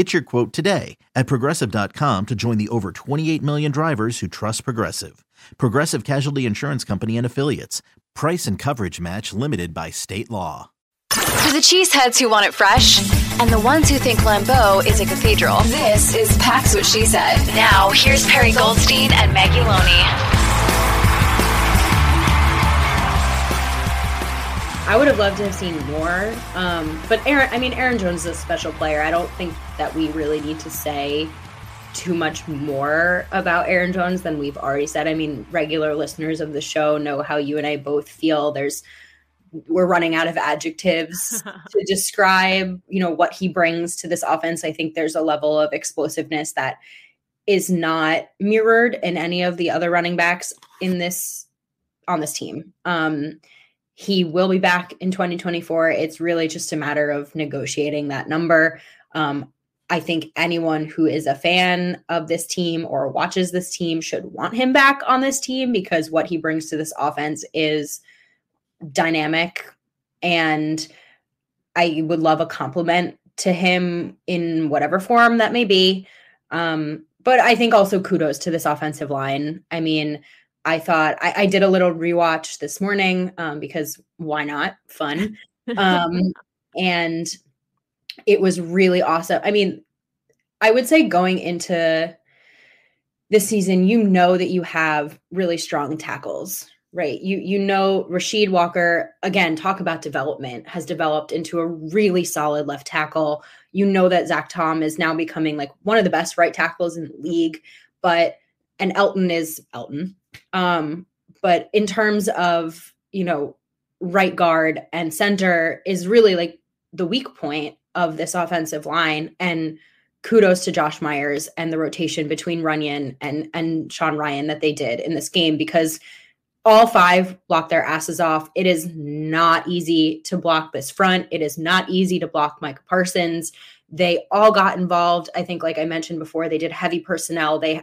Get your quote today at progressive.com to join the over 28 million drivers who trust Progressive. Progressive Casualty Insurance Company and Affiliates. Price and coverage match limited by state law. For the cheeseheads who want it fresh and the ones who think Lambeau is a cathedral, this is Pack's What She Said. Now, here's Perri Goldstein and Maggie Loney. I would have loved to have seen more. Um, but Aaron, I mean, Aaron Jones is a special player. I don't think that we really need to say too much more about Aaron Jones than we've already said. I mean, regular listeners of the show know how you and I both feel. There's we're running out of adjectives to describe, you know, what he brings to this offense. I think there's a level of explosiveness that is not mirrored in any of the other running backs in this on this team. Um, he will be back in 2024. It's really just a matter of negotiating that number. Um, I think anyone who is a fan of this team or watches this team should want him back on this team because what he brings to this offense is dynamic. And I would love a compliment to him in whatever form that may be. Um, but I think also kudos to this offensive line. I mean, I thought I, I, did a little rewatch this morning um, because why not? Fun. Um, and it was really awesome. I mean, I would say going into this season, you know that you have really strong tackles, right? You you know Rasheed Walker again. Talk about development has developed into a really solid left tackle. You know that Zach Tom is now becoming like one of the best right tackles in the league, but and Elton is Elgton um, but in terms of, you know, right guard and center is really like the weak point of this offensive line. And kudos to Josh Myers and the rotation between Runyan and and Sean Rhyan that they did in this game because all five block their asses off. It is not easy to block this front. It is not easy to block Micah Parsons. They all got involved. I think, like I mentioned before, they did heavy personnel. They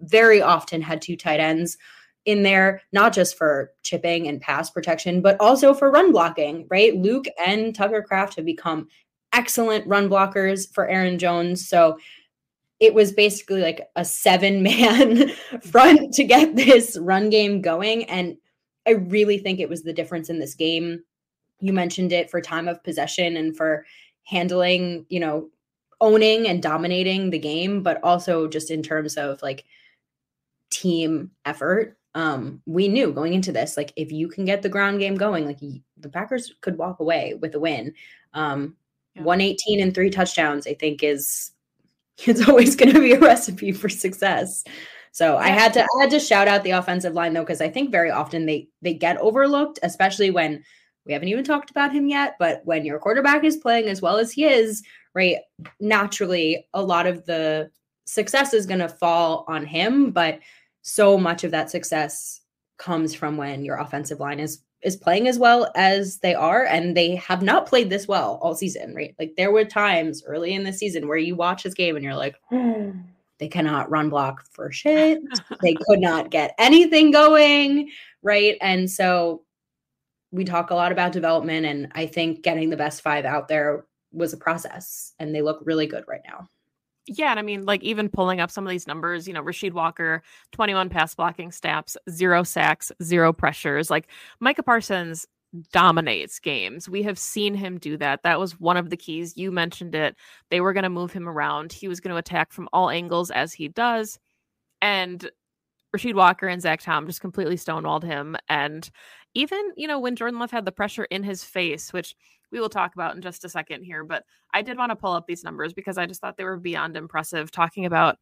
very often had two tight ends in there, not just for chipping and pass protection, but also for run blocking, right? Luke and Tucker Kraft have become excellent run blockers for Aaron Jones. So it was basically like a seven man front to get this run game going. And I really think it was the difference in this game. You mentioned it for time of possession and for handling, you know, owning and dominating the game, but also just in terms of like team effort. Um, we knew going into this, like if you can get the ground game going, like the Packers could walk away with a win. Um, yeah. 118 and three touchdowns, I think is it's always going to be a recipe for success. So. I had to I had to shout out the offensive line though because I think very often they they get overlooked, especially when we haven't even talked about him yet, but when your quarterback is playing as well as he is, right, naturally a lot of the success is going to fall on him, but so much of that success comes from when your offensive line is is playing as well as they are and they have not played this well all season right? Like there were times early in the season where you watch this game and you're like they cannot run block for shit. They could not get anything going right? And so we talk a lot about development, and I think getting the best five out there was a process, and they look really good right now. Yeah, and I mean, like even pulling up some of these numbers, you know, Rasheed Walker, 21 pass blocking snaps, zero sacks, zero pressures. Like Micah Parsons dominates games. We have seen him do that. That was one of the keys. You mentioned it. They were going to move him around. He was going to attack from all angles as he does. And Rasheed Walker and Zach Tom just completely stonewalled him. And even, you know, when Jordan Love had the pressure in his face, which we will talk about in just a second here, but I did want to pull up these numbers because I just thought they were beyond impressive talking about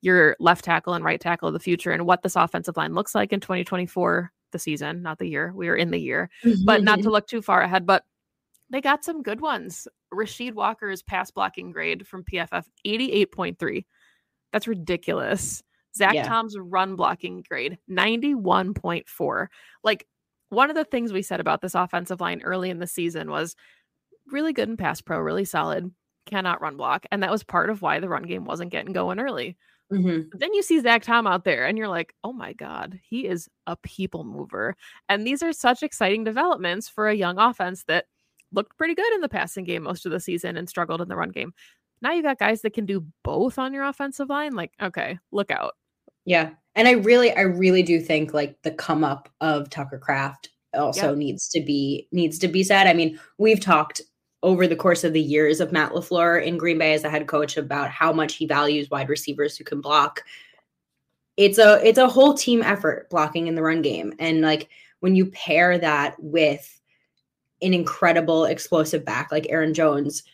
your left tackle and right tackle of the future and what this offensive line looks like in 2024, the season, not the year. We are in the year, mm-hmm. but not to look too far ahead. But they got some good ones. Rasheed Walker's pass blocking grade from PFF 88.3. That's ridiculous. Zach yeah. Tom's run blocking grade 91.4. Like one of the things we said about this offensive line early in the season was really good in pass pro, really solid, cannot run block. And that was part of why the run game wasn't getting going early. Mm-hmm. Then you see Zach Tom out there and you're like, oh my God, he is a people mover. And these are such exciting developments for a young offense that looked pretty good in the passing game most of the season and struggled in the run game. Now you got guys that can do both on your offensive line. Like, okay, look out. Yeah. And I really, I really do think like the come up of Tucker Kraft also yep. needs to be needs to be said. I mean, we've talked over the course of the years of Matt LaFleur in Green Bay as a head coach about how much he values wide receivers who can block. It's a it's a whole team effort blocking in the run game. And like when you pair that with an incredible explosive back like Aaron Jones,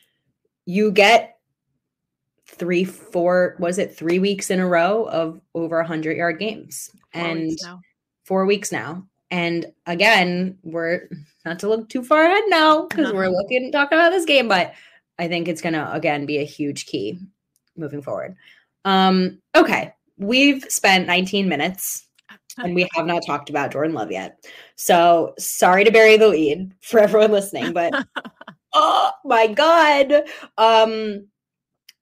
you get three, four, was it three weeks in a row of over a hundred yard games four and weeks four weeks now. And again, we're not to look too far ahead now because we're looking and talking about this game, but I think it's gonna again be a huge key moving forward. Um, okay, we've spent 19 minutes and we have not talked about Jordan Love yet. So sorry to bury the lead for everyone listening, but oh my god. Um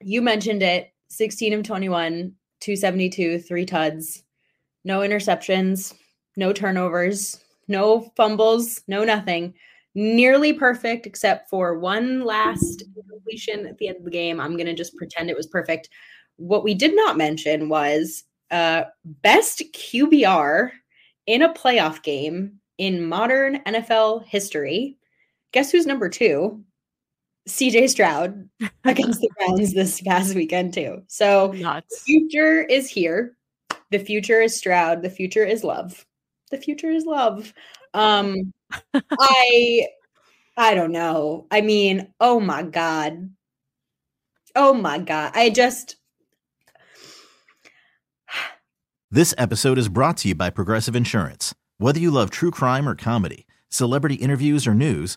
you mentioned it 16 of 21, 272, three tuds, no interceptions, no turnovers, no fumbles, no nothing. Nearly perfect, except for one last completion at the end of the game. I'm going to just pretend it was perfect. What we did not mention was uh, best QBR in a playoff game in modern NFL history. Guess who's number two? CJ Stroud against the Browns this past weekend too. So Nuts. the future is here. The future is Stroud. The future is love. The future is love. Um I I don't know. I mean, oh my god. Oh my god. I just This episode is brought to you by Progressive Insurance. Whether you love true crime or comedy, celebrity interviews or news,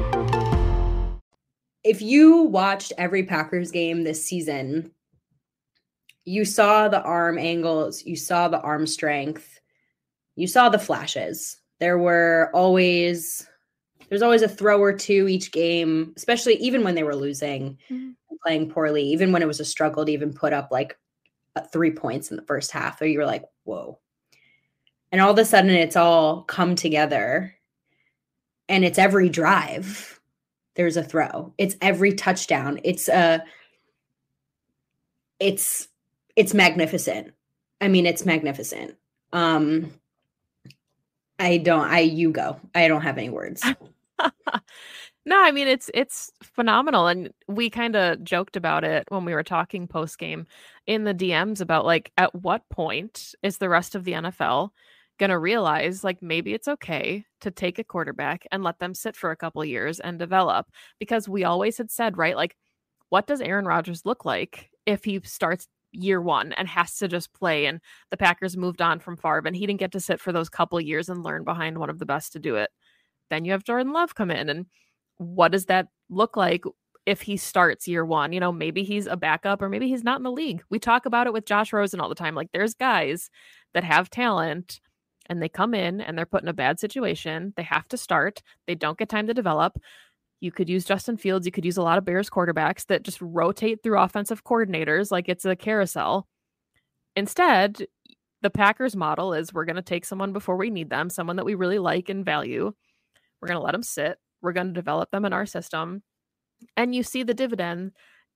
If you watched every Packers game this season, you saw the arm angles, you saw the arm strength, you saw the flashes. There were always there's always a throw or two each game, especially even when they were losing mm-hmm. playing poorly, even when it was a struggle to even put up like three points in the first half, or you were like, whoa. And all of a sudden it's all come together and it's every drive there's a throw. It's every touchdown. It's a uh, it's it's magnificent. I mean, it's magnificent. Um I don't I you go. I don't have any words. no, I mean it's it's phenomenal and we kind of joked about it when we were talking post game in the DMs about like at what point is the rest of the NFL going to realize like maybe it's okay to take a quarterback and let them sit for a couple years and develop because we always had said right like what does Aaron Rodgers look like if he starts year one and has to just play and the Packers moved on from Favre and he didn't get to sit for those couple years and learn behind one of the best to do it? Then you have Jordan Love come in and what does that look like if he starts year one? You know maybe he's a backup or maybe he's not in the league. We talk about it with Josh Rosen all the time like there's guys that have talent and they come in and they're put in a bad situation. They have to start. They don't get time to develop. You could use Justin Fields. You could use a lot of Bears quarterbacks that just rotate through offensive coordinators like it's a carousel. Instead, the Packers model is we're going to take someone before we need them, someone that we really like and value. We're going to let them sit. We're going to develop them in our system. And you see the dividend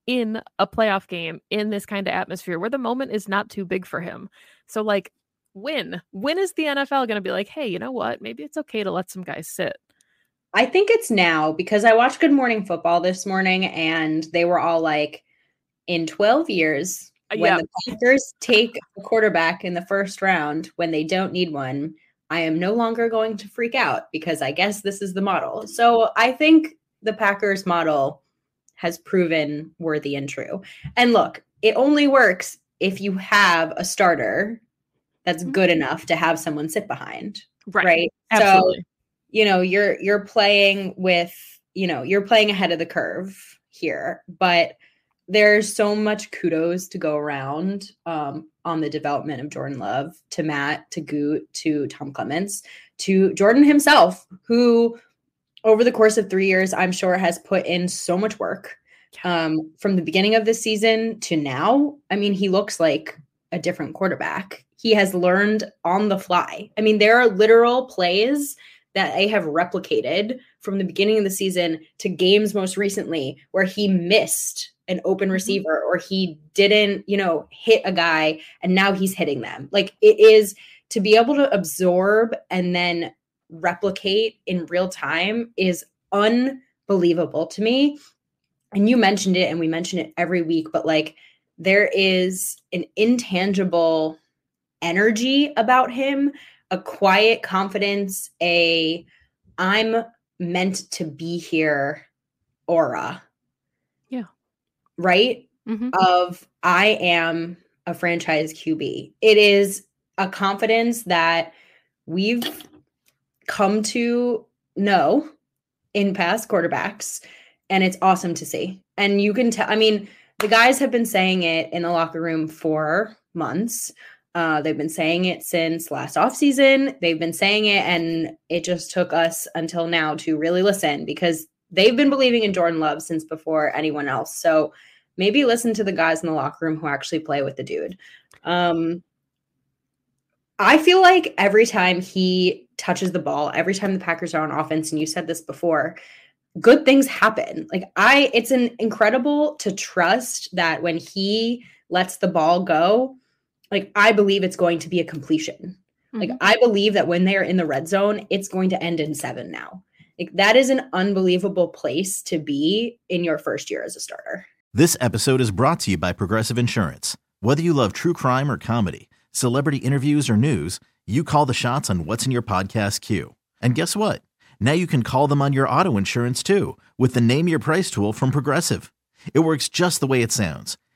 in a playoff game in this kind of atmosphere where the moment is not too big for him. So, like, when? When is the NFL going to be like, hey, you know what? Maybe it's okay to let some guys sit? I think it's now because I watched Good Morning Football this morning and they were all like, in 12 years, uh, when yep. the Packers take a quarterback in the first round when they don't need one, I am no longer going to freak out because I guess this is the model. So I think the Packers model has proven worthy and true. And look, it only works if you have a starter that's mm-hmm. good enough to have someone sit behind. Right. Right. Absolutely. So, you know, you're you're playing with, you know, you're playing ahead of the curve here, but there's so much kudos to go around um, on the development of Jordan Love to Matt, to Goot, to Tom Clements, to Jordan himself, who over the course of three years, I'm sure has put in so much work um, from the beginning of the season to now. I mean, he looks like a different quarterback he has learned on the fly. I mean, there are literal plays that they have replicated from the beginning of the season to games most recently where he missed an open mm-hmm. receiver or he didn't, you know, hit a guy and now he's hitting them. Like it is to be able to absorb and then replicate in real time is unbelievable to me. And you mentioned it and we mention it every week, but like there is an intangible energy about him, a quiet confidence, a I'm meant to be here aura. Yeah. Right? Mm-hmm. Of I am a franchise QB. It is a confidence that we've come to know in past quarterbacks and it's awesome to see. And you can tell I mean the guys have been saying it in the locker room for months. Uh, they've been saying it since last offseason. They've been saying it, and it just took us until now to really listen because they've been believing in Jordan Love since before anyone else. So maybe listen to the guys in the locker room who actually play with the dude. Um, I feel like every time he touches the ball, every time the Packers are on offense, and you said this before, good things happen. Like I, it's an incredible to trust that when he lets the ball go, like I believe it's going to be a completion. Mm-hmm. Like I believe that when they're in the red zone, it's going to end in seven now. Like that is an unbelievable place to be in your first year as a starter. This episode is brought to you by Progressive Insurance. Whether you love true crime or comedy, celebrity interviews or news, you call the shots on what's in your podcast queue. And guess what? Now you can call them on your auto insurance too with the Name Your Price tool from Progressive. It works just the way it sounds.